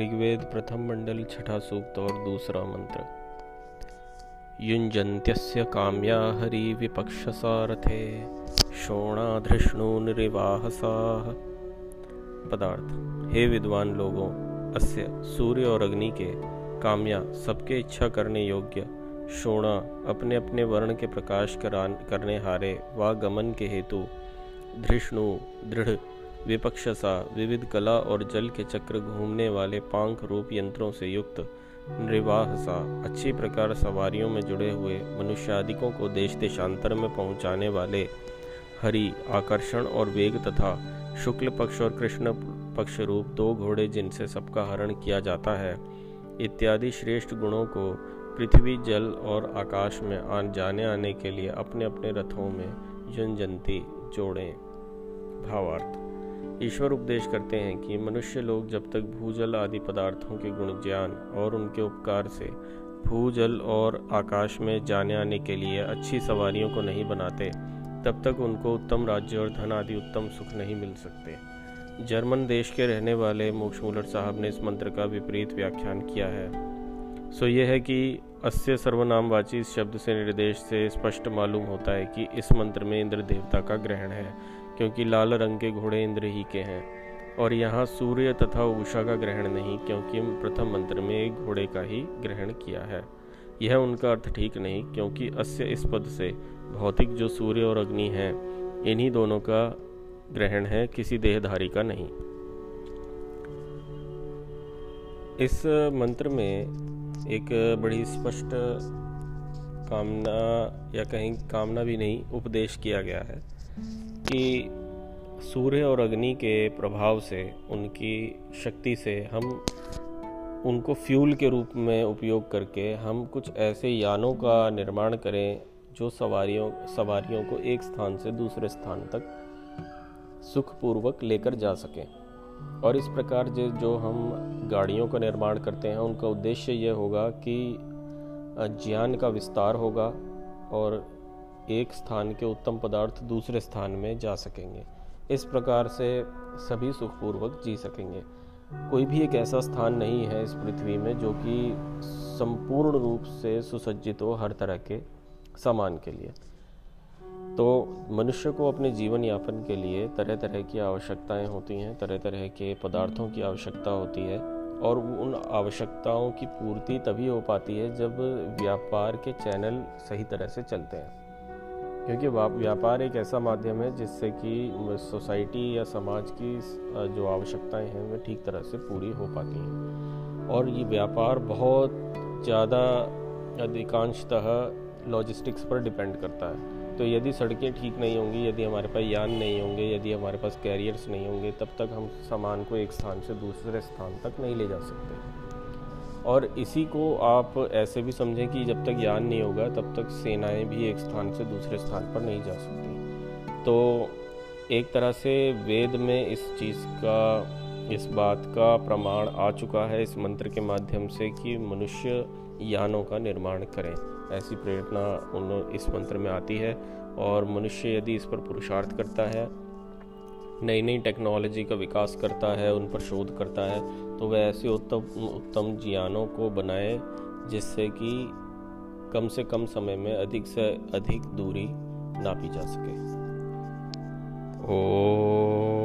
ऋग्वेद प्रथम मंडल छठा सूक्त और दूसरा मंत्र। युञ्जन्त्यस्य काम्या हरि विपक्षसारथे शोणाधृष्णुनिरिवाहसाः पदार्थ। हे विद्वान लोगों, अस्य सूर्य और अग्नि के काम्या सबके इच्छा करने योग्य शोणा अपने अपने वर्ण के प्रकाश करने हारे व गमन के हेतु धृष्णु दृढ़ विपक्षसा विविध कला और जल के चक्र घूमने वाले पांख रूप यंत्रों से युक्त निर्वाहसा अच्छी प्रकार सवारियों में जुड़े हुए मनुष्यादिकों को देश देशांतर में पहुँचाने वाले हरि आकर्षण और वेग तथा शुक्ल पक्ष और कृष्ण पक्ष रूप दो घोड़े जिनसे सबका हरण किया जाता है, इत्यादि श्रेष्ठ गुणों को पृथ्वी, जल और आकाश में आन, जाने आने के लिए अपने अपने रथों में जनजंती जोड़ें। भावार्थ। ईश्वर उपदेश करते हैं कि मनुष्य लोग जब तक भूजल आदि पदार्थों के गुण ज्ञान और उनके उपकार से भूजल और आकाश में जाने आने के लिए अच्छी सवारियों को नहीं बनाते, तब तक उनको उत्तम राज्य और धन आदि उत्तम सुख नहीं मिल सकते। जर्मन देश के रहने वाले मोक्षमूलर साहब ने इस मंत्र का विपरीत व्याख्यान किया है। सो यह है कि अस्य सर्वनामवाची इस शब्द से निर्देश से स्पष्ट मालूम होता है कि इस मंत्र में इंद्र देवता का ग्रहण है। क्योंकि लाल रंग के घोड़े इंद्र ही के हैं। और यहाँ सूर्य तथा उषा का ग्रहण नहीं, क्योंकि प्रथम मंत्र में एक घोड़े का ही ग्रहण किया है। यह उनका अर्थ ठीक नहीं, क्योंकि अस्य इस पद से भौतिक जो सूर्य और अग्नि हैं, इन्हीं दोनों का ग्रहण है, किसी देहधारी का नहीं। इस मंत्र में एक बड़ी स्पष्ट कामना या कहीं कामना भी नहीं, उपदेश किया गया है। कि सूर्य और अग्नि के प्रभाव से, उनकी शक्ति से हम उनको फ्यूल के रूप में उपयोग करके हम कुछ ऐसे यानों का निर्माण करें जो सवारियों सवारियों को एक स्थान से दूसरे स्थान तक सुखपूर्वक लेकर जा सकें। और इस प्रकार जो जो हम गाड़ियों का निर्माण करते हैं, उनका उद्देश्य यह होगा कि ज्ञान का विस्तार होगा और एक स्थान के उत्तम पदार्थ दूसरे स्थान में जा सकेंगे। इस प्रकार से सभी सुखपूर्वक जी सकेंगे। कोई भी एक ऐसा स्थान नहीं है इस पृथ्वी में जो कि संपूर्ण रूप से सुसज्जित हो हर तरह के सामान के लिए। तो मनुष्य को अपने जीवन यापन के लिए तरह तरह की आवश्यकताएँ होती हैं तरह तरह के पदार्थों की आवश्यकता होती है और उन आवश्यकताओं की पूर्ति तभी हो पाती है जब व्यापार के चैनल सही तरह से चलते हैं। क्योंकि व्यापार एक ऐसा माध्यम है जिससे कि सोसाइटी या समाज की जो आवश्यकताएँ हैं वे ठीक तरह से पूरी हो पाती हैं। और ये व्यापार बहुत ज़्यादा अधिकांशतः लॉजिस्टिक्स पर डिपेंड करता है। तो यदि सड़कें ठीक नहीं होंगी, यदि हमारे पास यान नहीं होंगे, यदि हमारे पास कैरियर्स नहीं होंगे, तब तक हम सामान को एक स्थान से दूसरे स्थान तक नहीं ले जा सकते। और इसी को आप ऐसे भी समझें कि जब तक ज्ञान नहीं होगा, तब तक सेनाएँ भी एक स्थान से दूसरे स्थान पर नहीं जा सकती। तो एक तरह से वेद में इस चीज़ का, इस बात का प्रमाण आ चुका है इस मंत्र के माध्यम से कि मनुष्य यानों का निर्माण करें। ऐसी प्रेरणा उन, इस मंत्र में आती है और मनुष्य यदि इस पर पुरुषार्थ करता है नई नई टेक्नोलॉजी का विकास करता है, उन पर शोध करता है तो वह ऐसे उत्तम उत्तम जियानों को बनाए, जिससे कि कम से कम समय में अधिक से अधिक दूरी नापी जा सके। ओ